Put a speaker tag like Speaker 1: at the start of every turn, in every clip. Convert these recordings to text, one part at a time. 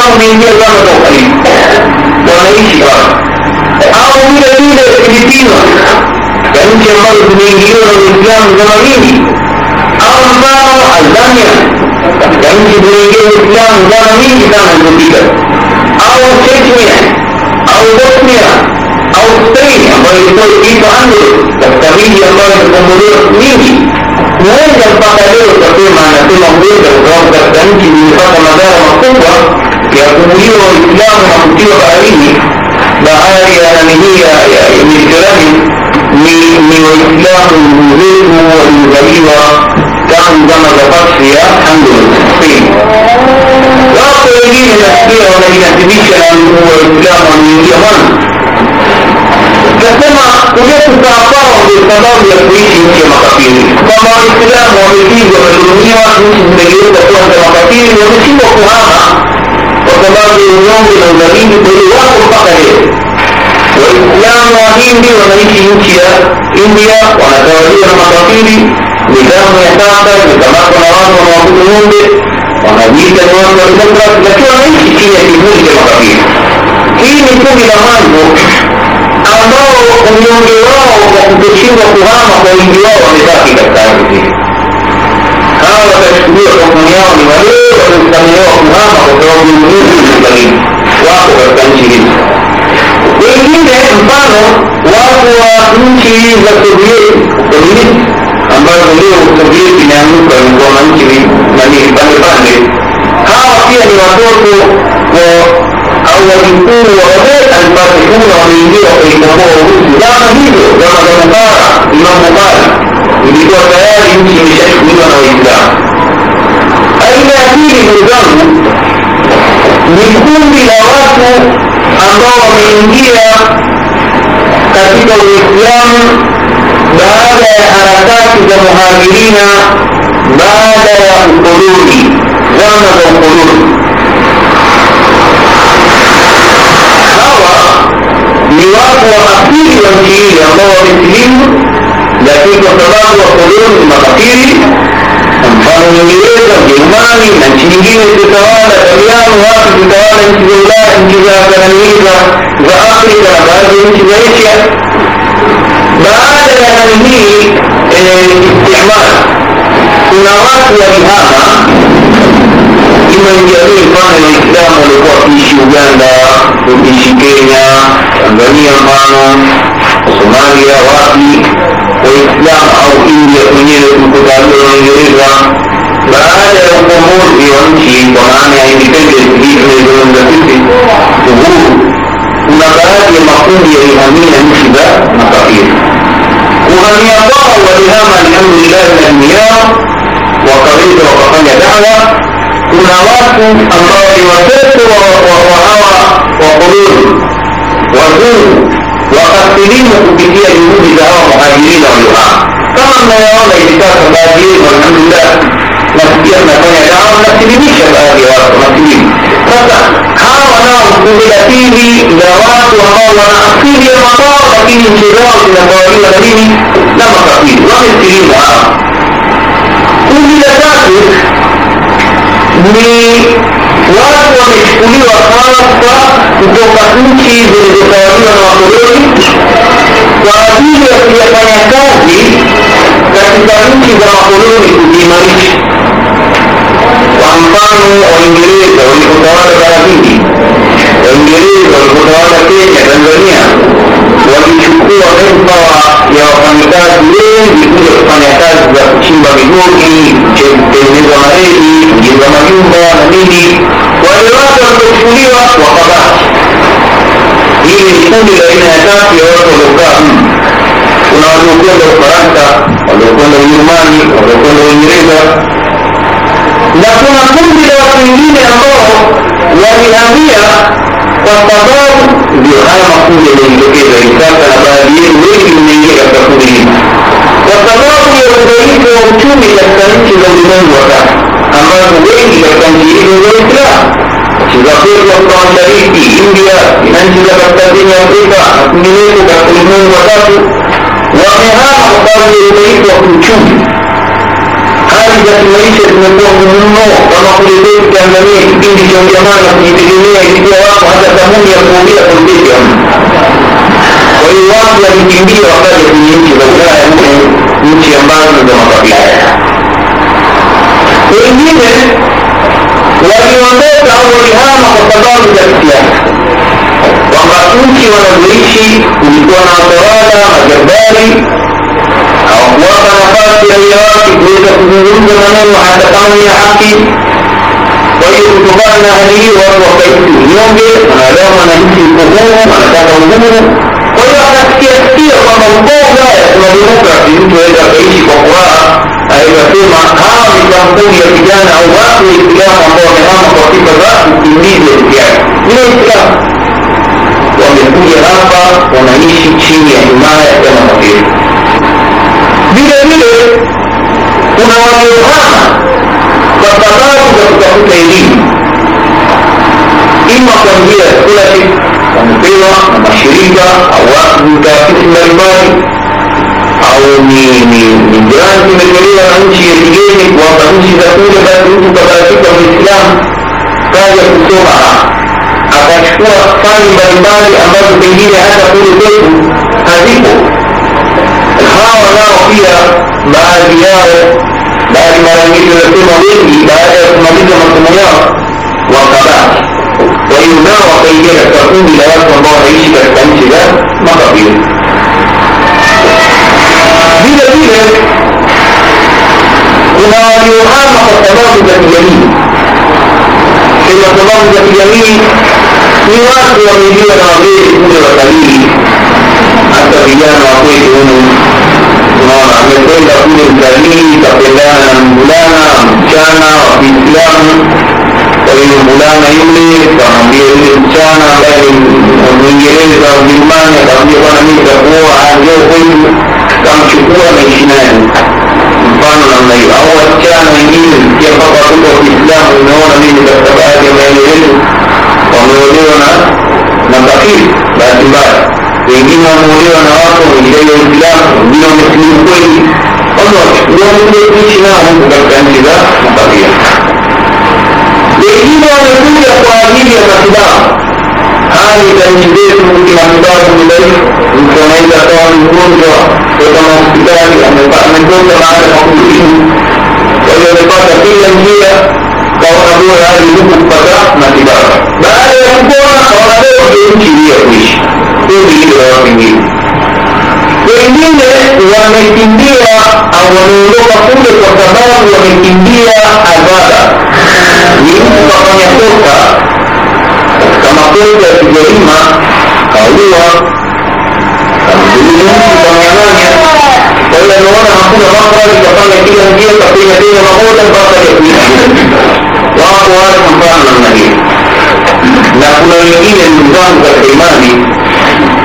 Speaker 1: क्या उम्मीद है अल्लाह को करेंगे जो नहीं सीखा आप उम्मीद अभी फिलिपीन यानी चेम्बर ज़िंदगी और इंसान जमीनी आपका अजानिया यानी ज़िंदगी इंसान ज़मीन इंसान ज़िंदगी कर आप चेक में है आप वक्त में है और सही हमारे इसको एक आंदे तब कभी हमारे जमूर नहीं थी मैं जब पता है तो सबसे मानते मंगोल जब गौर का धन की निर्भर समाधान मकूब हुआ ya kuuliwa waislamu na kutiwa baharini bahari ya nanihii ya mediterani ni ni waislamu ndugu zetu waliozaliwa tangu zama za fatri ya andalus wapo wengine nasikia wanajinasibisha na waislamu wameingia mwanzo nasema kwao ndio sababu ya kuishi nchi ya makafiri. Kwamba waislamu wamepigwa wamedhulumiwa nchi zimegeuka kuwa za makafiri wameshindwa kuhama kwa sababu ya unyonge na udhalili kwa wako mpaka leo. Waislamu wa hindi wanaishi nchi ya india wanatawaliwa na makafiri nidhamu ya sasa imekamatwa na watu wanawabudu ng'ombe wanajiita ni watu wa demokrasi lakini wanaishi chini ya kivuli cha makafiri. Hii ni kundi la mwanzo ambao unyonge wao kwa kutoshindwa kuhama kwa wingi wao wamebaki katika hawa watachukuliwa hukumu yao ni wale waliosamehewa kuhama kwa sababu ni ulinzi wako katika nchi hizi. Wengine mfano watu wa nchi za sovieti komunisti leo sovieti imeanguka ilikuwa manchi nani pande hawa pia ni watoto au wajukuu wa wale alipatikuwa wameingia wakaikomboa urusi. Zama hizo zama za mubara imam mubara ilikuwa tayari nchi imeshachukuliwa na waislamu. Aina ya pili ndugu zangu ni kundi la watu ambao wameingia katika uislamu baada ya harakati za muhajirina baada ya ukoloni zama za ukoloni. Hawa ni watu wa asili wa nchi hii ambao wamesilimu وتتوكلون مفاتيري فنميزا بالماني من تنجين التوالى تبيان واقف التوالى انتزاولا انتزاولا تنميزا وآخرك بعد انتزاولا بعد تنميز استعمال نواصي بهذا من jamii mfano ya Uislamu walikuwa wakiishi Uganda, wakiishi Kenya, Tanzania mfano, Somalia, wapi وإسلام أو إن يكون كتابة يريدها فهذا الأمور يمشي ومعنى يتكلم في يعني من المسجد ظهور ونبات المقصود يهمين مشبة مقاطير. ومن يطاع وإلهام الحمد لله من المياه وقريب وقفنا دعوة. كنا وقت الله وسلط وهوى وقلوب. وزور wakasilimu kupitia juhudi za hawa muhajirina waliohama kama mnayoona hivi sasa baadhi yenu alhamdulillah nasikia mnafanya dawa mnasilimisha baadhi ya watu wanasilimu sasa hawa nao kundi la watu ambao wana asili ya makwao lakini nchi zao zinatawaliwa na nini? Na makafiri. Wamesilimu hawa kundi la tatu ni watu wamechukuliwa hasa kutoka nchi zilizotawaliwa na wakoloni kwa ajili ya kuyafanya kazi katika nchi za wakoloni kujiimarisha kwa mfano waingereza walipotawala bara hindi waingereza walipotawala kenya tanzania walichukua manpower ya wafanyakazi wengi kuja kufanya kazi za kuchimba migodi kutengeneza mareli kujenga majumba na nini. Wale watu walipochukuliwa wakabaki. Hili ni kundi la aina ya tatu ya watu waliokaa kuna waliokwenda ufaransa waliokwenda ujerumani waliokwenda uingereza. Na kuna kundi la watu wengine ambao walihamia kwa sababu haya makundi yamejitokeza hivi sasa na baadhi yenu wengi mmeingia katika kundi hili. Kwa sababu ya udhaifu wa uchumi katika nchi za ulimwengu wa sasa ambazo wengi katika nchi hizo za Uislamu nchi za kwetu Afrika Mashariki, India na nchi za kaskazini Afrika kwingineko katika ulimwengu wa tatu wamehama kwa sababu ya udhaifu wa kiuchumi hali za kimaisha zimekuwa ngumu mno. Kama kule kwetu tanzania kipindi cha ujamaa na kujitegemea ilikuwa wako hata sabuni ya kuongea hamna kwa hiyo watu walikimbia wakaja kwenye nchi za ulaya huko nchi ambazo za makabila wengine waliondoka au walihama kwa sababu za kisiasa. Kwamba nchi wanazoishi kulikuwa na watawala majabari hawakuwapa nafasi raia wake kuweza kuzungumza maneno hata kama ni ya haki. Kwa hiyo kutokana na hali hiyo watu wakaishi unyonge wanaelewa mwananchi uko huru wanataka uhuru kwa hiyo akasikia sikia kwamba mboga ya kuna demokrasi mtu aweza akaishi kwa furaha. Aweza sema hawa ni ya vijana au watu waislamu ambao wamehama kwa sifa za ukimbizi wa yake. Ni waislamu wamekuja hapa wanaishi chini ya himaya ya makafiri waliohama kwa sababu za kutafuta elimu ima kwa njia ya scholarship wamepewa na mashirika au taasisi mbalimbali au ni ni ni grant imetolewa na nchi ya kigeni kuwapa nchi za kule basi mtu kabahatika mwislamu kaja kusoma akachukua fani mbalimbali ambazo pengine hata kule kwetu hazipo أمر الله فيها بعد دياره بعد ما لم يكن في مضيه بعد مضيه مصمومات وقبعت وإنما وقيدها تكون بلاد الله عيشك التنشدة مقابل بدليل هنا يعامق التباطل اليمين إن التباطل اليمين يواصل من دون عظيم كل وقليل تقيانا وطيئون نعم مثل كل الكريم تقيانا مولانا مكانا وفي اسلام فإن مولانا يملي فمبيه الإنسان لكن من يريد بالمان تقيقنا من تقوى عن جوهل كم شكوى من شنان mfano namna hiyo au wasichana wengine msikia mpaka watoto wa kiislamu unaona mimi katika baadhi ya maeneo yetu wameolewa na na bakiri bahati mbaya vino murieron abajo, murió el pilar, vino mezcló un cuello. Allah, yolunda geçinen mutlaklarıyla mutlakıya. Dediğim o Resulya Kuali'yle katıda, halinden ciddiyet mümkün akıdası bilir, mükemmel yatağın kurunca, ödeme hospitali, anlatmanın kurunca mağara kapılışın, öyle de fata fiilen diye, kavga doğru hali kundi la watu wengine wamekimbia au wameondoka kule kwa sababu wamekimbia adhara ni mtu kafanya kosa. Katika makosa ya kijarima kaua. Kamdhulumu mtu kamnyang'anya kwa hiyo ameona hakuna mafrali kafanya kila njia kapenya tena mamoja mpaka ya kuishi wako watu mfano namna hiyo na kuna wengine ndugu zangu katika imani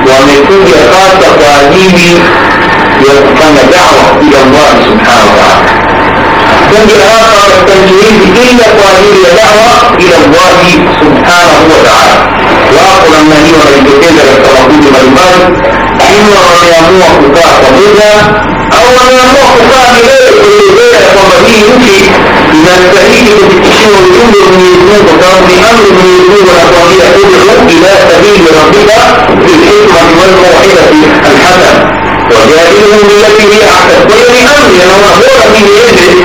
Speaker 1: ومن كل خاص تعليمي يتقن دعوة إلى الله سبحانه وتعالى. السنج الآخر التنجيل إلا تعليم دعوة إلى الله سبحانه وتعالى. وأقول أن هي من يتكلم التوحيد والإيمان إنما من يموت كفاء قبيلة أو من يموت كفاء بغيره فضليه يمكن ينتهيه بالتشير ويقول من يجوب وكان بأمر من يجوب والأطرية تدعو إلى سبيل ربك بالحكمة والموعظة الحسنة وجاهدهم بالتي هي أحسن ويلي أمر لأنه هو الذي يجد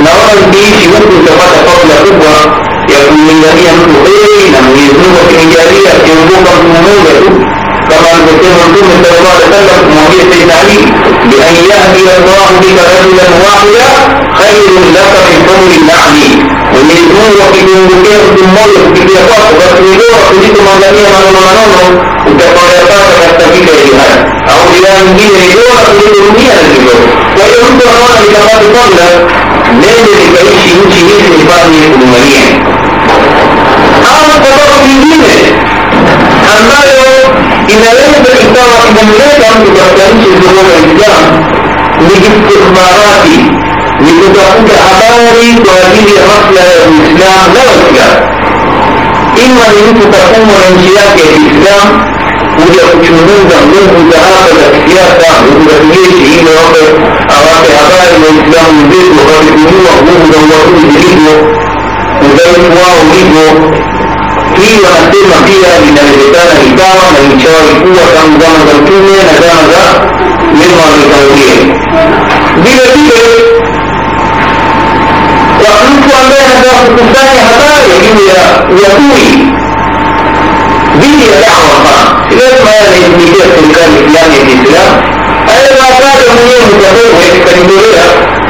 Speaker 1: لو أن بيش يمكن تفاد فضل كبرى يكون من الذين مطيرين من يجوب في إيجابية ينبوك من نوبة طبعا بكل رسول صلى الله عليه وسلم موجود في التعليم بأن يهدي الله بك رجلا واحدا خير لك نعم. من حمر النعم ومن هو في جنبكين في المرض في بيقاط وتريدوا خليت مغلقية من المنون وتقريبات تستفيد إليها أو إلى أنجيل يجوا خليت المية الجنوب ويرد أمانا لكما تقول لازم يبقى يمشي يمشي يمشي يمشي يمشي يمشي أو تطور في يمشي يمشي يمشي إذا لم الإصابة إذا لا تعمل بأسانيش الظروف الإسلام لاستخباراتي لتدخل أباري وهذه مصلحة الإسلام لا الإسلام إما أن تقوم منشيات الإسلام kuja kuchunguza nguvu za hapa za kisiasa uzajeshi ili wape awape habari waislamu zetu wakitumia nguvu za ubaguzi zilivyo udhaifu wao ulivyo hii wanasema pia inawezekana ikawa na ilishawahi kuwa tangu zama za mtume na zama za mema wametangulia vile vile kwa mtu ambaye anataka kukusanya habari juu ya uadui dhidi ya dawa si lazima yeye anaitumikia serikali fulani ya kiislamu. Aweza akaja mwenyewe kajitolea nataka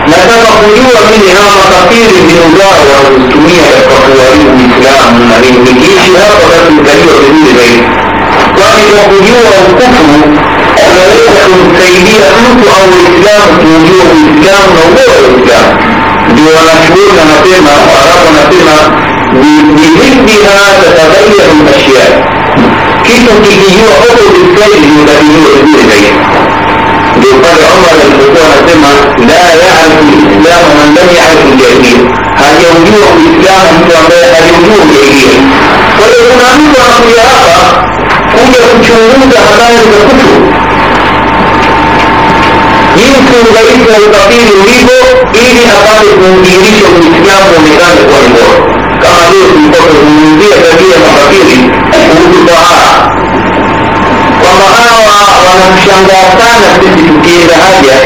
Speaker 1: نسب خلوا منها مقاطير بالوضاء والمسلمية كقوارير الإسلام من الإنجليز هربت الكريمة بدون ذلك وأن خلوا الكفر أغلقة سيدية مtu au Uislamu tuujue Uislamu na ubora wa Uislamu ndio wanachuoni wanasema Waarabu wanasema bihizbiha tataghayaru lashyaa kitu kikijua huko Uislamu ndio tabiriwe vizuri zaidi ndio pale umar alipokuwa anasema la yarifu lislamu man lam yarifu ljahilia hajaujua uislamu mtu ambaye hajaujua ujahilia kwa hiyo kuna mtu anakuja hapa kuja kuchunguza habari za kufuru jinsi udhaifu wa ukafiri ulivyo ili apate kuudirisha uislamu uonekane kuwa ni bora. Kama vile tulikuwa tuzungumzia tabia makafiri kuhusu tahara kwamba hawa wanamshangaa sana sisi tukienda haja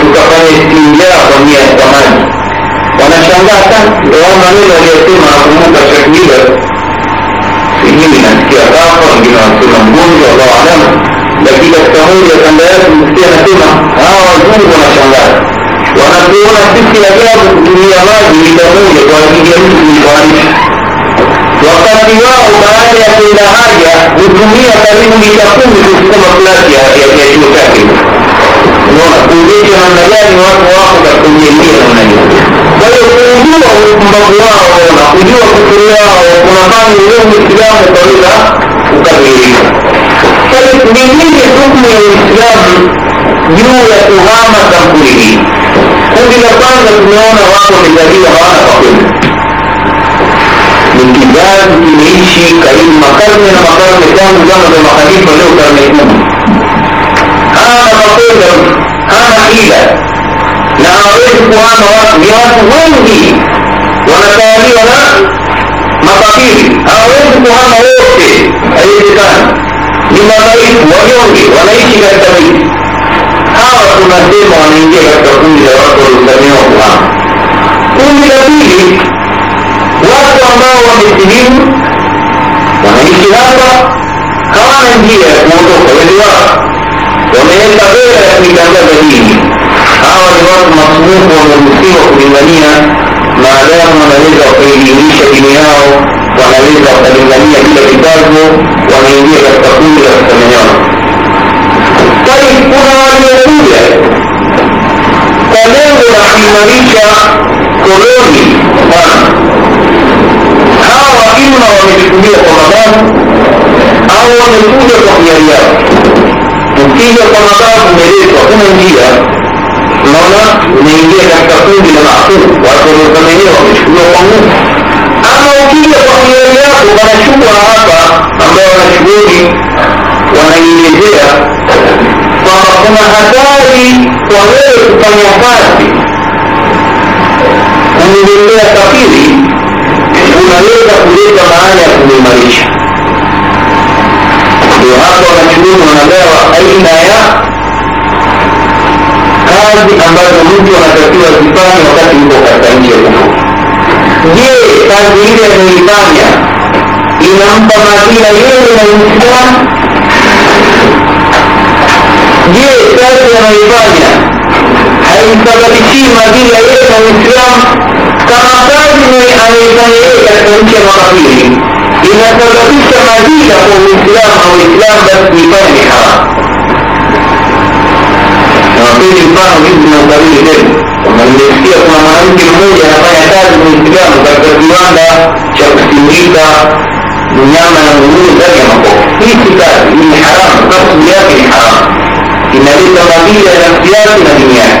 Speaker 1: tukafanya istinjaa kwa nia kwa maji wanashangaa sana ndio maneno aliyosema nakumbuka shakila sijui nasikia kafa wengine wanasema mgonjwa allahu alamu lakini katika moja ya kanda yake msikia anasema hawa wazungu wanashangaa wanatuona sisi ajabu kutumia maji lita moja kwa ajili ya mtu kuifanisha wakati wao baada ya kwenda haja hutumia karibu lita kumi kusukuma flati ya chuo chake unaona kuonyesha namna gani watu wako katika ujemia namna hiyo. Kwa hiyo kujua upumbavu wao na kujua kukuri wao kunafanya ule mwislamu ukaweza kukamilika ni nini hukumu ya uislamu juu ya kuhama kampuni hii? Kundi la kwanza tumeona wako wamezaliwa hawana kwa kwenda ni kizazi kimeishi karibu makarne na makarne tangu zama za makhalifa leo karne kumi. Hana makwenda hana ila na hawezi kuana watu ni watu wengi wanatawaliwa na makafiri hawawezi kuhama wote haiwezekani. Ni madhaifu wanyonge wanaishi katika miji. Hawa tunasema wanaingia katika kundi la watu waliosamewa kuhama. Kundi la pili watu ambao wamesilimu wanaishi hapa hawana njia ya kuondoka. Wengi wao wameweka bela ya kuitangaza dini. Hawa ni watu masumufu wameruhusiwa kulingania maadamu wanaweza wakaelimisha dini yao wanaweza wakalingania bila kitabu wanaingia katika kundi la kusamehewa bali kuna waliokuja kwa lengo la kuimarisha koloni. sana hawa ima wamechukulia kwa mabavu. Au wamekuja kwa hiari yao. Ukija kwa mabavu umeletwa. Kuna njia. Unaona? Unaingia katika kundi la maafuu watu waliosamehewa wamechukuliwa kwa nguvu. Ama ukija kwa hiari yako wanachukua hapa ambao wanachuoni wanaielezea kwamba kuna hatari kwa wewe kufanya kazi. Kumletea kafiri unaweza kuleta maana ya kuimarisha. Ndio hapa wanachuoni wanagawa aina ya kazi ambazo mtu anatakiwa zifanye wakati uko katika nchi ya kufuru je kazi ile anayoifanya inampa madhila yeye na uislamu je kazi anayoifanya haimsababishii madhila yeye na uislamu kama kazi anayoifanya yeye katika nchi ya makafiri inasababisha madhila kwa uislamu na uislamu basi kuifanya ni haramu. Nawapeni mfano hizi na tena. Nimesikia kuna mwanamke mmoja anafanya kazi muislamu katika kiwanda cha kusindika nyama na nguruwe ndani ya makopo. Hii kazi ni haramu. Kasbu yake ni haramu. Inaleta madhila ya nafsi yake na dini yake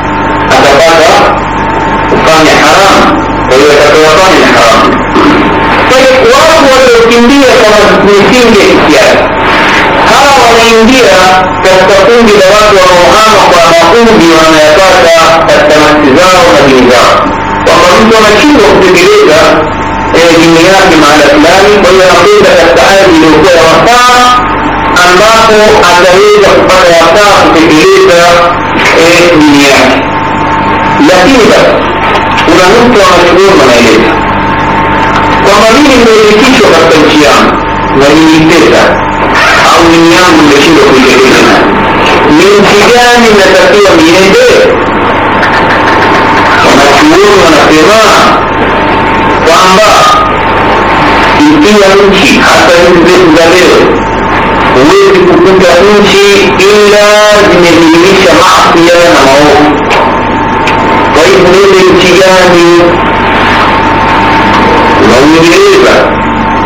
Speaker 1: hiyo atakayofanya ni haramu kwa hiyo watu waliokimbia kwa misingi ya kisiasa hawa wanaingia katika kundi la watu wanaohama kwa makundi wanayapata katika nafsi zao na dini zao kwamba mtu anashindwa kutekeleza dini yake mahala fulani kwa hiyo anakwenda katika ardhi iliyokuwa ya wasaa ambapo ataweza kupata wasaa kutekeleza dini yake lakini basi kuna mtu anachuoni anaeleza kwamba mimi nimeelikishwa katika nchi yangu na niliitesa au dini yangu imeshindwa kuitekeleza ni nchi gani inatakiwa niende? Wanachuoni wanasema kwamba ikiwa nchi hata nchi zetu za leo huwezi kukuta nchi ila zimedhihirisha masia na maovu ابن الاتجاه unamwingereza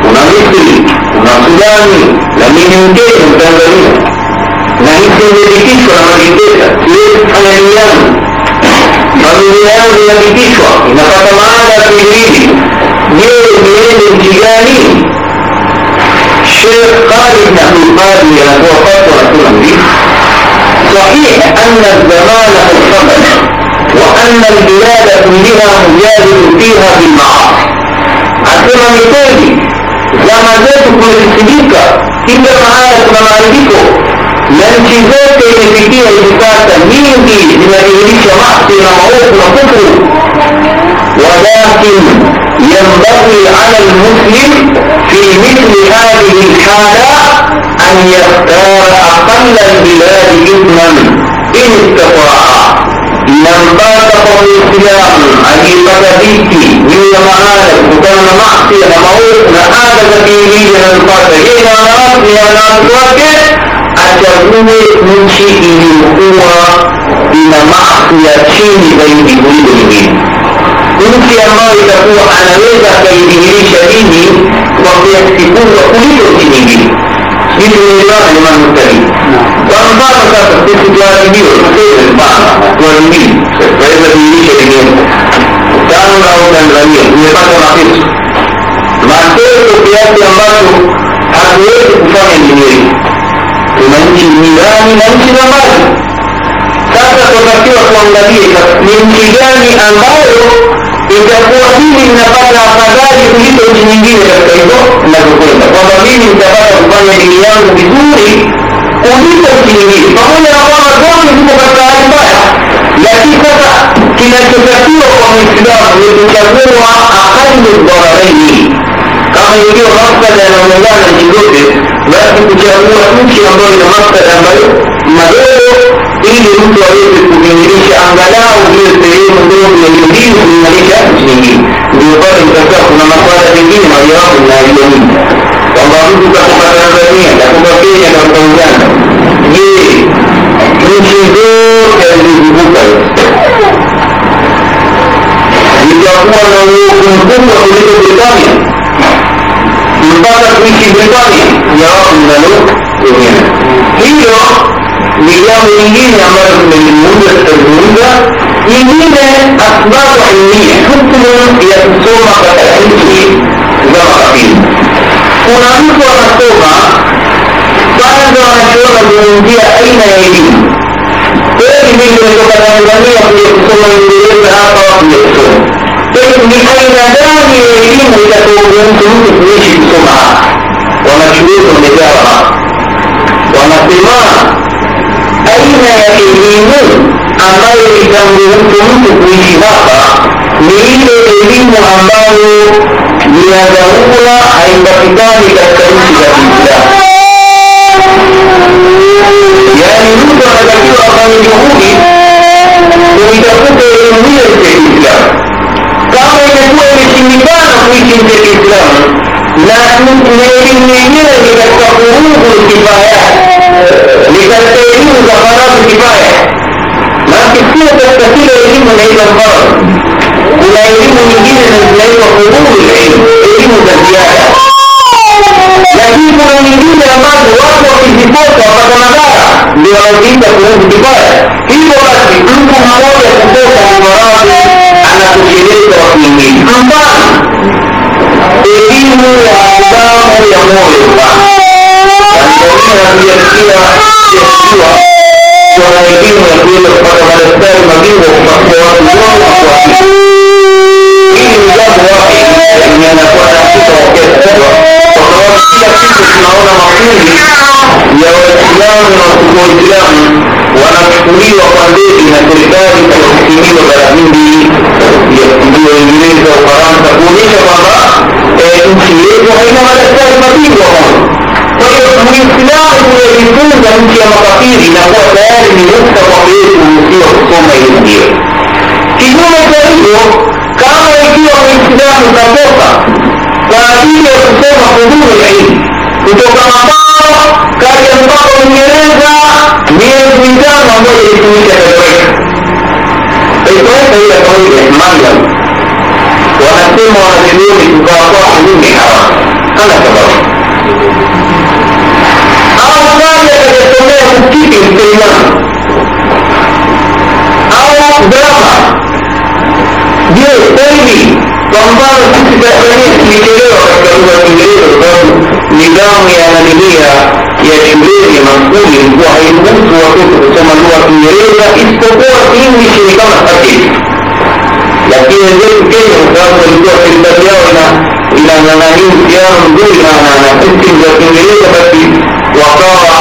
Speaker 1: una misri una sudani na mingimingezo mtanzania na nisimelikishwa na mazingira siwezi kufanya duniani familia yangu inapitishwa inapata maada ya kuiliili je niende nchi gani شيخ خالد بن عبد القادر يقول فتوى كل صحيح ان الزمان قد صدق وأن البلاد كلها مجاز فيها بالمعاصي أسمى السبيكة زما زيتو كلمتنيكا كيف معايا كما معايديكو لنشي زيتة يفتيها يفتاة ميندي لما يريش معصي نمعوك نفكو ولكن ينبغي على المسلم في مثل هذه الحالة أن يختار أقل البلاد إثما إن استطاع. من فاتقه الصيام أن يبتدئك من معالك وكان معصية موت لآلك فيه من فاتقه إذا أردت أن أتوكل أتكون من شيء هو إلى معصية شيء بين كل nchi ambayo itakuwa anaweza akaidhihirisha dini kwa kiasi kikubwa kuliko nchi nyingine. Hili ni jambo la mustahili. Kwa mfano sasa sisi tuadhibiwe tuseme mfano tuadhibiwe tunaweza dhihirisha dini Tano na tanzania tumepata mateso mateso kiasi ambacho hatuwezi kufanya dini tuna nchi jirani na nchi za mbali. Sasa tunatakiwa tuangalie ni nchi gani ambayo itakuwa hili linapata afadhali kuliko nchi nyingine katika hizo inazokwenda kwamba mimi nitapata kufanya dini yangu vizuri kuliko nchi pamoja na kwamba zote ziko katika hali mbaya lakini sasa kinachotakiwa kwa mwislamu ni kuchagua akali dhararaini kama ilivyo maksada yanaungana nchi zote basi kuchagua nchi ambayo ina maksada ambayo madogo ili mtu aweze kudhihirisha angalau hiyo sehemu ndogo ya dini kulinganisha nchi nyingine. Ndio pale mtakuwa kuna maswala mengine mojawapo والله لكم الرزقين لكم الرزقين والزوجان ये मुझे दो कैसे विभू कर विद्यापुआ लोगों को उनको अपने को देता नहीं उनका तकनी की देता नहीं यहाँ उनका लोग ठीक है मीडिया मिलेंगी हमारा मिलेंगे तकनीका इन्हीं में असबाब इन्हीं है खुद लोग यह सो माता है इसलिए जमा kuna mtu anasoma kwanza wanachoona kuzungumzia aina ya elimu. Kweli mimi nimetoka tanzania kuja kusoma uingereza hapa wakuja kusoma? Kweli ni aina gani ya elimu itakaoruhusu mtu kuishi kusoma hapa? Wanachuoni wamegawa wanasema aina ya elimu ambayo itamruhusu mtu kuishi hapa ni ile elimu ambayo ni ya dharura haipatikani katika nchi za kiislamu. Yaani mtu anatakiwa afanye juhudi kuitafuta elimu hiyo nchi ya kiislamu. Kama imekuwa imeshindikana kuishi nchi ya kiislamu na elimu yenyewe ni katika kurugu kifaya ni katika elimu za faradhi kifaya na sio katika kila elimu inaitwa mfano kuna elimu nyingine zinaitwa furuhu elimu elimu za ziada. Lakini kuna nyingine ambazo watu wakizipota wapata madhara wanaojiita kuhusu kibaya hivyo basi mtu mmoja kutoka maradhi anatosheleza watu wengine. Mfano elimu ya adamu ya moyo. Hatujasikia sijasikiwa wana elimu ya kuweza kupata madaktari mabingwa kupasua watu wote na jambo wapi linanakuwa na mfuko wa kubwa kwa sababu kila kitu tunaona makundi ya waislamu na wasiokuwa waislamu wanachukuliwa kwa ndege na serikali kwa kutumiwa bara hindi ndio uingereza ufaransa kuonyesha kwamba nchi yetu haina madaktari mabingwa kwa hiyo muislamu kuyajifunza nchi ya makafiri inakuwa tayari ni ruksa kwa yeye kuruhusiwa kusoma hiyo. Ndio kinyume cha hivyo ikiwa Uislamu utatoka kwa ajili ya kusoma huduma ya ilmu kutoka mapao kazi ambapo Uingereza miezi mitano ambayo ilitumika Toweka. Toweka ile kawaida ya Mallam wanasema wanachuoni tukawa kwa hudumi hawa hana sababu au kazi atakayosomea msikiti msaimamu au drama je kweli kwa mfano sisi tanzania tulichelewa katika lugha ya kiingereza kwa sababu nidhamu ya nanilia ya shuleni maskuli ilikuwa hairuhusu watoto kusoma lugha ya kiingereza isipokuwa english ni kama subject. Lakini wenzetu kenya kwa sababu walikuwa serikali yao ina inang'ang'ania uhusiano mzuri na na system za kiingereza basi wakawa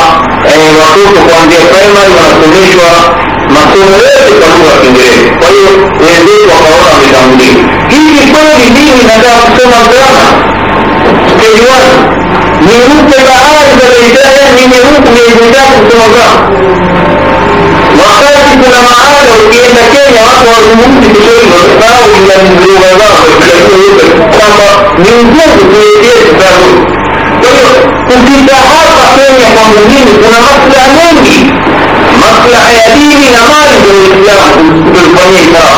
Speaker 1: watoto kuanzia primary wanasomeshwa مسؤولية الضرورة كبيرة طيب ويزيد وقرارها بتمويل كيف يكون دي من هذا السنة الدراما ستيج 1 من روت تبعات بالبداية من روت من البداية في السنة الدراما وقالت كنا معانا وفي المكان يعطوا الموت بشيء مرفاو إلا من الوغضاء من جهة بيدية الضرورة طيب كنت تحاول تحاول يا مؤمنين كنا مصر أمامي مصلح ديني نماذج الإسلام بالبني إسلام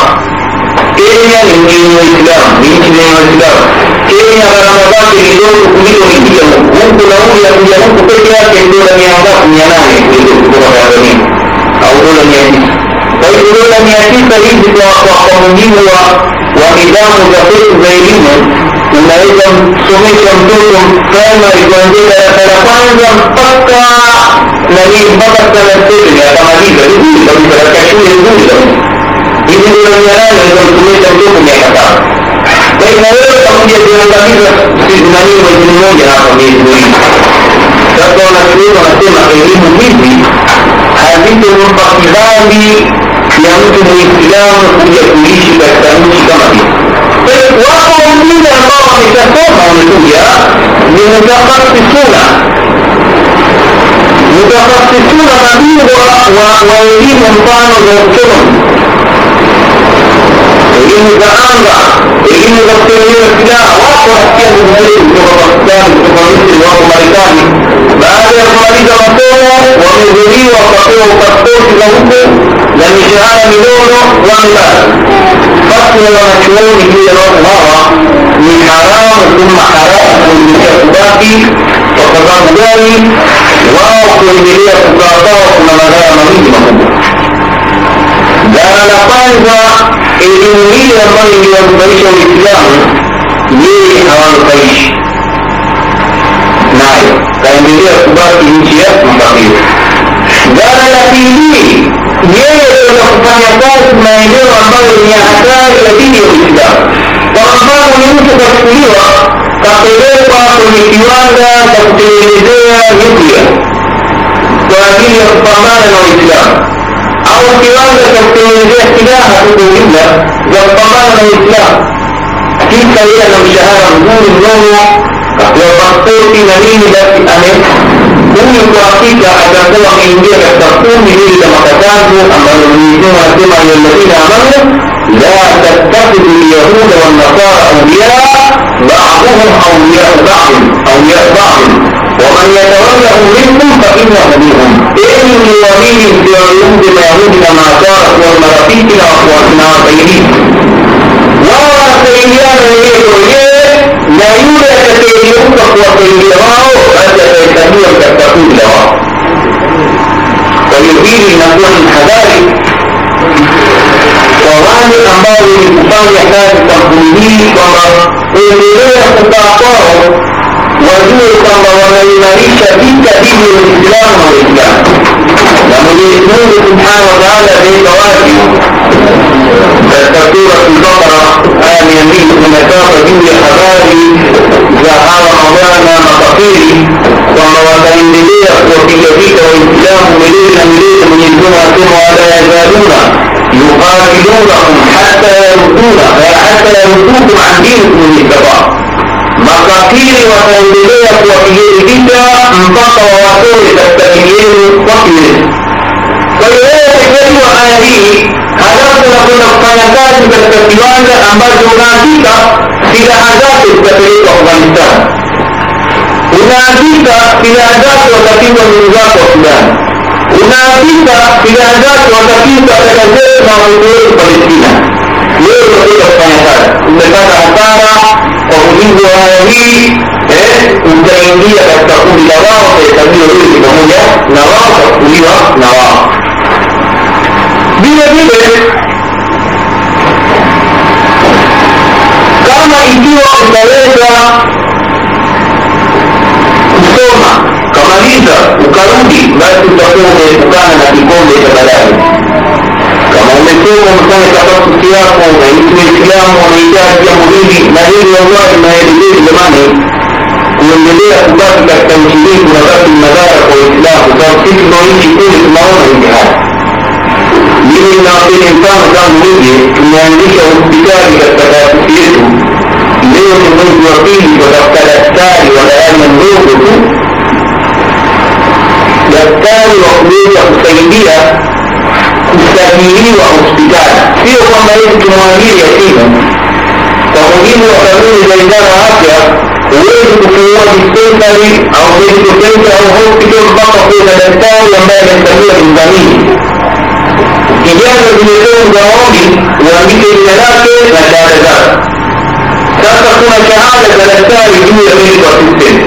Speaker 1: كينيا نجيم الإسلام من الإسلام كينيا برمضان تجدون كمية ومية ممكن أقول يا كمية ممكن كينيا تجدون مية مية مية نامي تجدون كمية مية أو دولة مية فإذ لم يأتيك رزق وقومه ومدام دقيق بينهم أولئك سميتم بكم كما يقولون فلقانزا فكا لذي بطت الدنيا كما ديك رزق فلكشوا رزق إذ لم ينال أنتم سميتم بكم يا كتاب Baik, nah itu kemudian dengan tadi Sidnani majnun ya majnun. Satu orang itu masih masih ini mungkin. Hadis itu mengkafirani ya mutu ne Islamu kuja kuishi katika nchi kama hiyo. Wako wengine ambao wameshasoma wamekuja ni mutakasisuna, mutakasisuna mabingwa wa elimu mfano za usomi الجن ده أمر الجن ده بتعمل سلاح واقوى حكاية مهمة بتبقى مكان بتبقى مثل الوضع الأمريكاني بعد المريض مطوع ومدري وقطوع وقطوع لهمه لم يجعل ملونه وعلا فصل ومشهور هي الوضع من حرام ثم حرام من كتباتي وقضاء ذلك واقل بلية تتعطاق من هذا مريض مهم ده لقائزة hii ambayo iliwanufaisha uislamu yeye hawanufaishi nayo kaendelea kubaki nchi ya makabila dhara la pili yeye kuweza kufanya kazi maeneo ambayo ni hatari ya dini ya uislamu kwa mfano ni mtu kachukuliwa kapelekwa kwenye kiwanda cha kutengenezea nyuklia kwa ajili ya kupambana na waislamu أو الكلام تبتين زي اختلاف تكون جملة زي طبعنا الإسلام. أكيد كليلا لو شهارة نقول انه لو بطيتي نمين بس امين كل التوقيت اتنزل في جهة تقوم به لما تتعبوا أما المؤمنين هزمة للذين آمنوا لا تتخذوا اليهود والنصارى أولياء بعضهم أولياء بعض أولياء بعض. Waman yatawallahu minkum fainnahu minhum enyi mliwamini msiwageuze mayahudi na maasara kuwa marafiki na wasaidizi na yule atakayegeuka kuwasaidia wao basi atahesabiwa katika kundi la wao kwa hiyo hili linakuwa ni hadhari kwa wale ambao wenye kufanya kazi kampuni hii kwamba kuendelea kukaa kwao وزوركم وميمنيك في كثير من الإسلام والإسلام لما يسمون سبحانه وتعالى بواجب سورة البقرة آل يمين ونكاف دين حباري زهار مضانا مقصيري ومواتين لديه وفيتك والإسلام مليئا مليئا من الجمعة ولا يزالون يقاتلونهم حتى يردونا حتى يردوكم عن دينكم من الجبار makafiri wataendelea kuwapigeni vita mpaka wawatoe katika dini yenu wakiweza kwa hiyo wewe wa aya hii halafu unakwenda kufanya kazi katika kiwanja ambacho unaandika silaha zake zitapelekwa afghanistan. Unaandika silaha zake watapigwa ndugu zako wa sudani. Unaandika silaha zake watapigwa dada zetu na watoto wetu palestina Luego lo quiero pensar. Usted está cansada, ocurriendo ahí, ¿eh? Usted en día está jubilado, está muy bien, ¿no? يمكن الكلام ونجاح جمهوري ما هي الوضع ما هي الليل زماني واللي ليه أخبار التوجيهات ونظرة المدارك والإسلام وصار كيف ما يجي يكون يسمعون الجهاد من الناصر إنسان كان مجي ما يملك بكاري كالتفاسير ليه من يعطيه وتختلفتان ولا أمن نوبه يختار وقلوب السيدية watafuta daktari wa darasa ndogo tu daktari wa kuweza kusaidia kusajiliwa hospitali. Sio kwamba hivi tumwajiri yatima. kwa mujibu wa kanuni za idara ya afya huwezi kufungua dispensary au medical center au hospital mpaka kuwe na daktari ambaye amesajiliwa kimdhamini kijana zimepewa maombi uandike jina lake na shahada zake. Sasa kuna shahada za daktari juu ya medical assistant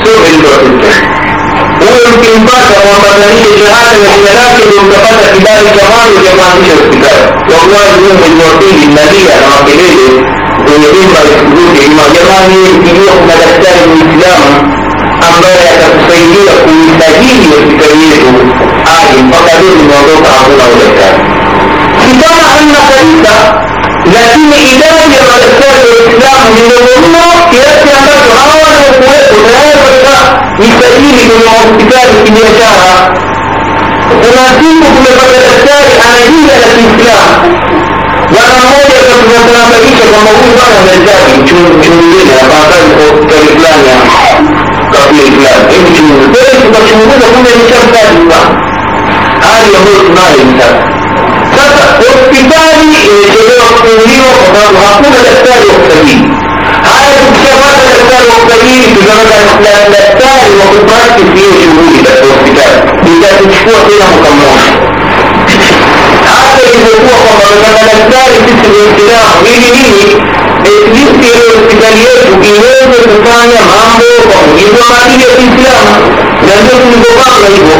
Speaker 1: sio medical assistant huyo mkimpata mwambatanishe shahada na jina lake ndio mtapata kibali cha mwanzo cha kuanzisha hospitali wallahi huyo mwezi wa pili mnalia na makelele kwenye la shughuli ima jamani ikijua kuna daktari muislamu ambaye atakusaidia kuisajili hospitali yetu aje mpaka leo nimeondoka hakuna udaktari si kama hamna kabisa لكن إذا جمع الإسلام الإسلام من الأمة يتعمل عوان وقوات ونهاية لسبيل من القتال في اليشارة ونسيبكم فتتسال على دين الإسلام Bwana mmoja tunatambalisha kwamba huyu bwana mwenzake chunguzeni apaatani kali fulani kafiri fulani, hebu chunguza. Kwa hiyo tukachunguza kumbe ni cha fulani bwana, hali ambayo tunayo sasa पिताजी पूरी महापूर्ण लगता है योग करी हाय उसके बाद लगता योग करी लगता है योग पर किसी ज़रूरी है हॉस्पिटल बीजा किसको अकेला मुकम्मल आपको लोगों को मरना लगता है इसी सिलसिला हमें नहीं इसलिए तेरे हॉस्पिटल ये झुकीले तो दुकान या माम हो और ये तो हमारी ये सिलसिला जल्दी तुमको काम नहीं हो।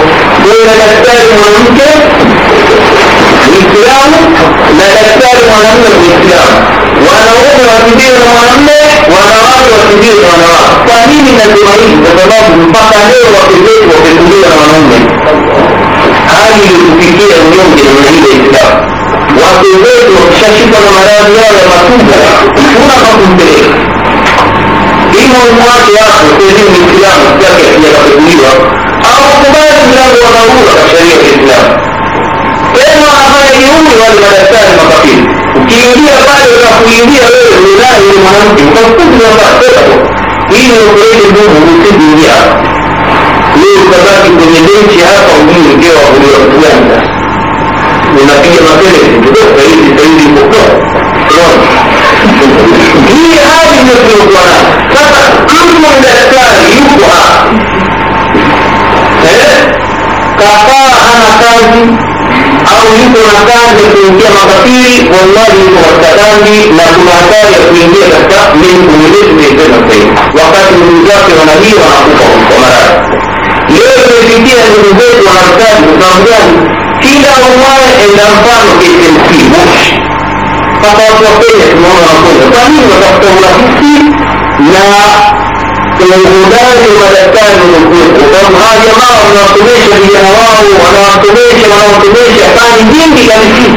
Speaker 1: ये लगता है मुमकिन Muislamu na daktari mwanamume Muislamu, wanaume watibiwe na mwanamume, wanawake watibiwe na wanawake. Kwa nini nasema hivi? Kwa sababu mpaka leo wake zetu wametuliwa na wanaume, hali ilitufikia unyonge namna mwenendo Islamu. Wake wakishashikwa na maradhi yao ya matumbo, kuna pa kumpeleka ima umwache wako sehemu Muislamu yake akijakapetuliwa au kubali mlango wa Kiislamu tena wanafanya wale madaktari makafiri ukiingia pale utakuingia wewe ulai ni mwanamke ukakuziapaa ili ukolete nguvu usikuingia wewe utabaki kwenye benchi hapa ujui mkeo gani sasa. Unapiga mapele kidogo hivi sahizi ipokuwa hii hali ndio tuliokuwa sasa mtu daktari yuko hapa. Kafaa hana kazi au yuko na hatari ya kuingia makafiri wallahi yuko katika dhambi na kuna hatari ya kuingia katika mili kumweletu niesema sahivi wakati ndugu zake wanalia wanakufa kwa maradhi. Leo imefikia ndugu zetu wanahitaji kwa sababu kila umwaye enda mfano KMC moshi mpaka watu wa Kenya tunaona wanakwenda. Kwa nini watafuta urahisi na wa madaktari waliokuwepo? Kwa sababu hawa jamaa wanawasomesha vijana wao, wanawasomesha wanawasomesha fani nyingi kabisa,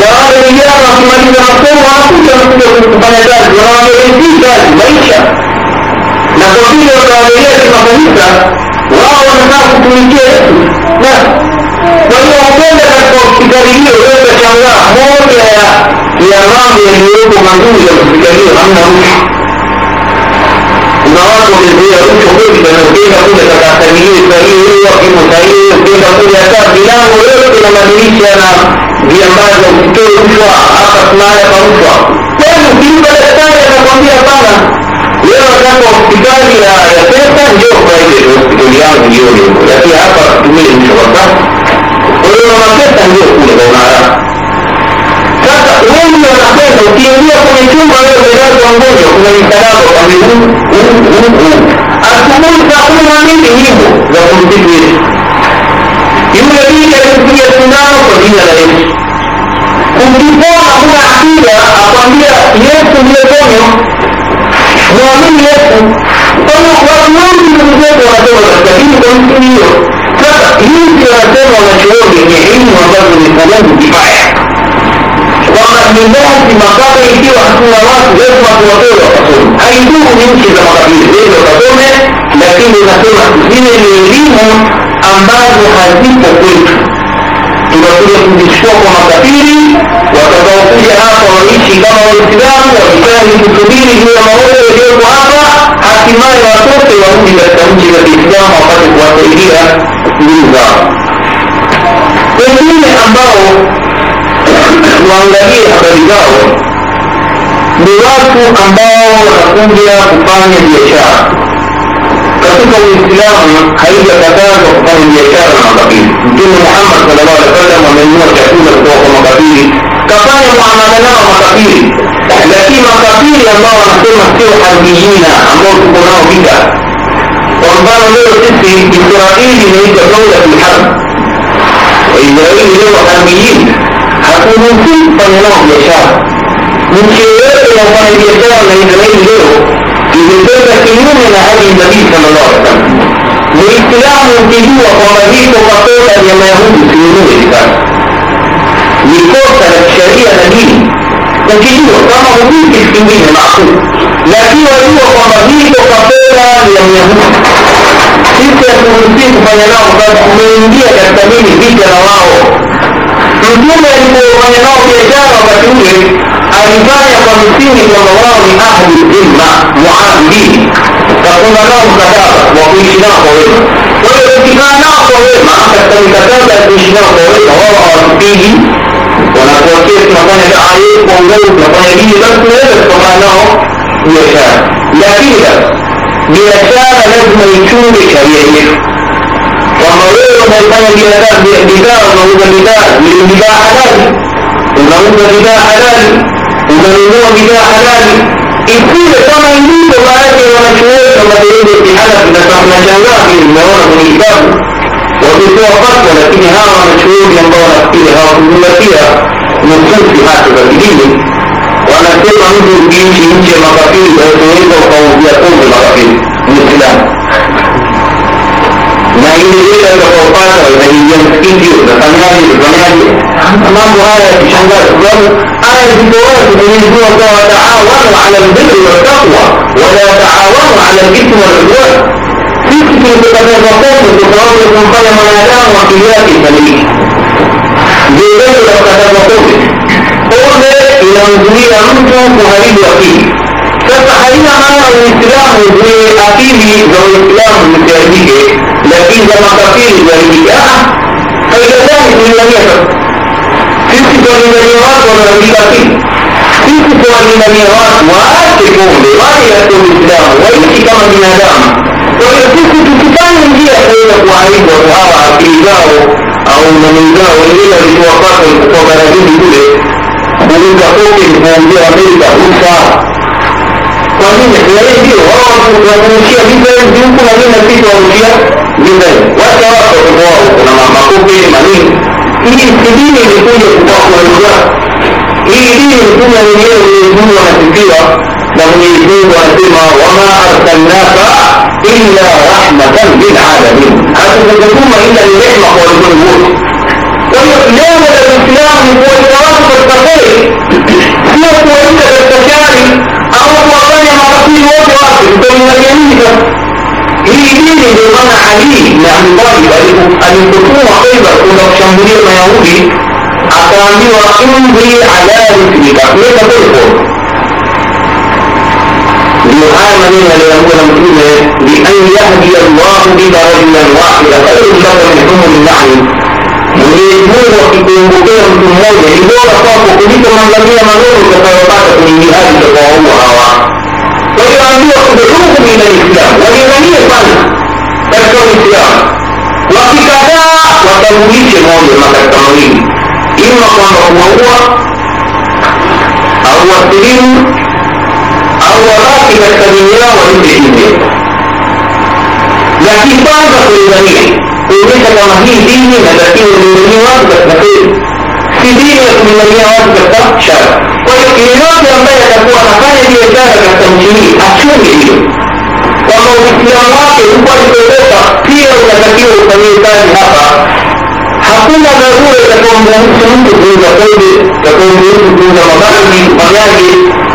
Speaker 1: na wale vijana wakimaliza masomo wanakuja wanakuja kufanya kazi, wanawaelezii kazi maisha, na kwa vile watawamelea kimakanisa wao wanataka kutumikia Yesu. Na kwa hiyo ukwenda katika hospitali hiyo wewe utashangaa moja ya mambo yaliyopo mazuri ya hospitali hiyo hamna mtu kuna watu wamezoea mtu kweli bana ukienda kule kakasajiliwe sahihi hiyo kimo sahihi ukienda kule hata milango yote na madirisha na viambaza usitoe rushwa hata tunaya pa rushwa. Kweli ukiuka daktari atakwambia hapana. Leo wataka hospitali ya pesa ndio private hospitali yangu jioni lakini hapa tumie rushwa kwa sasa si un día comenzó un modelo de gato angoño, un instalado, también un, un, un, un, acumula humanamente mismo la constituye. Y una vida que sería fundada por vida de él. Cultivó a una activa a cualquier cierto matrimonio, nuevamente esto, todo cual no se considera con la tierra, que aquí construido, trata limpio la tierra de la ciudad que es el mismo a parte de Salón y Paez. Lazima kama ikiwa hakuna watu lazima tuwatoe wakasome. Haiduru ni nchi za makabili zeni wakasome lakini unasema zile ni elimu ambazo hazipo kwetu. Tunakuja kuzichukua kwa makafiri watakaokuja hapa waishi kama waislamu wakitaka kusubiri juu ya maono yaliyoko hapa hatimaye watoke warudi katika nchi za kiislamu wapate kuwasaidia ndugu zao. Wengine ambao tuangalie habari zao ni watu ambao wanakuja kufanya biashara katika uislamu haijakatazwa kufanya biashara na makabili mtume muhammad salllah alih wasallam amenunua chakula kutoka kwa makabili kafanya muamala nao makabili lakini makabili ambao wanasema sio harbiyina ambao tuko nao vita kwa mfano leo sisi israeli inaitwa daulatulharb waisraeli leo harbiyina haturuhusi kufanya nao biashara nchi yoyote inafanya biashara na israeli leo imekwenda kinyume na hadi nabii sallallahu alaihi wasallam muislamu ukijua kwamba hiko makosa ya mayahudi sinunue sasa ni kosa la kisheria na dini ukijua kama hujui kingine maakuli lakini wajua kwamba hiko makosa ya myahudi sisi haturuhusii kufanya nao kwa sababu tumeingia katika nini vita na wao mtume alipofanya nao biashara wakati ule alifanya kwa msingi kwamba wao ni ahli dhimma muamilini kafunga nao mkataba wa kuishi nao kwa wema kwa hiyo tukikaa nao kwa wema katika mikataba ya kuishi nao kwa wema wao hawatupigi wanakuachia tunafanya daa yetu kwa nguvu tunafanya dini basi tunaweza tukafanya nao biashara lakini sasa biashara lazima ichunge sharia yetu kwamba wewe unaifanya biashara bidhaa unauza bidhaa bidhaa halali unauza bidhaa halali unanunua bidhaa halali isiwe kama ilivyo baadhi ya wanachuoni wa madhehebu ya kihalafi na tunashangaa vile mnaona kwenye kitabu wakitoa fatwa lakini hawa wanachuoni ambao wanafikiri hawakuzingatia nususi hata za kidini wanasema mtu ukiishi nchi ya makafiri basi unaweza ukauzia pombe makafiri muislamu ما يجي إلا الخوفات ولا يجي الكيديو نتنياهي بنياهي أما مغاية بشنجات الظلم أنا الجواب من الجواب وتعاونوا على البر والتقوى ولا تعاونوا على الإثم والعدوان فيكم تتفقون بتقربكم قلم الأداء وقياك الدليل جيبين لو تتفقون قول إلى انظري أنتم فهريد وقيل pombe pombe haina maana uislamu uzuie akili za uislamu zisiharibike lakini za makafiri ziharibike faida gani kulingania sasa? Sisi tuwalingania watu wanaharibika akili sisi tuwalingania watu waache pombe katika uislamu waishi kama binadamu. Kwa hiyo sisi tukifanya njia kuweza kuharibu watu hawa akili zao au nani zao. Wengine walituwapata walipokuwa barazini kule kuuza koke kuanzia amerika rusa ومن خلال دي غرض وتنشية من ذلك ديوك ومن نتيجة ونشية من ذلك والتوقف الواو لما مقوم به منين إيه السبيل اللي يكون يتبقى ونشية إيه دين يكون ونشية ويزول ونسبية ومن يزول ونسبية وما أرسلناك إلا رحمة للعالمين هذا تكون إلا للرحمة والجمهور والإقلام والإسلام هو التوافق التقوي هو قوة التشاري أو وطني مقاصيد وقت وقت بين الجميع هي دي اللي بمعنى عليه لأن طالب أن تكون خيبة ولو شمبرير ما يهودي أقامي وأمضي على رسلك ليه تقول يحام منها ليكون مسلما بأن يهدي الله بك رجلا واحدا خير شر منهم اللعن Nilikuwa kikiungukea mtu mmoja, ni bora kwako kuliko maangamia maneno utakayopata kwenye jihadi utakaoua hawa. Kwa hiyo ambiwa kuduruku Islamu, walinganie sana katika Uislamu, wakikataa watambulishe moja katika mawili, ima kwamba kuwaua au wasilimu au wabaki katika dini yao walipe dini لكن بعض الجميع وليس كراهين ديني مدرسين اليمنية واجب التقليد في دين اليمنية واجب التقشر والكلمات ambayo atakuwa anafanya hiyo ishara katika mjini achumi hiyo kwamba uislamu wake huko alikotoka pia unatakiwa ufanyie kazi hapa hakuna dharura itakaomruhusu mtu kuuza pombe itakaomruhusu kuuza mabasi magari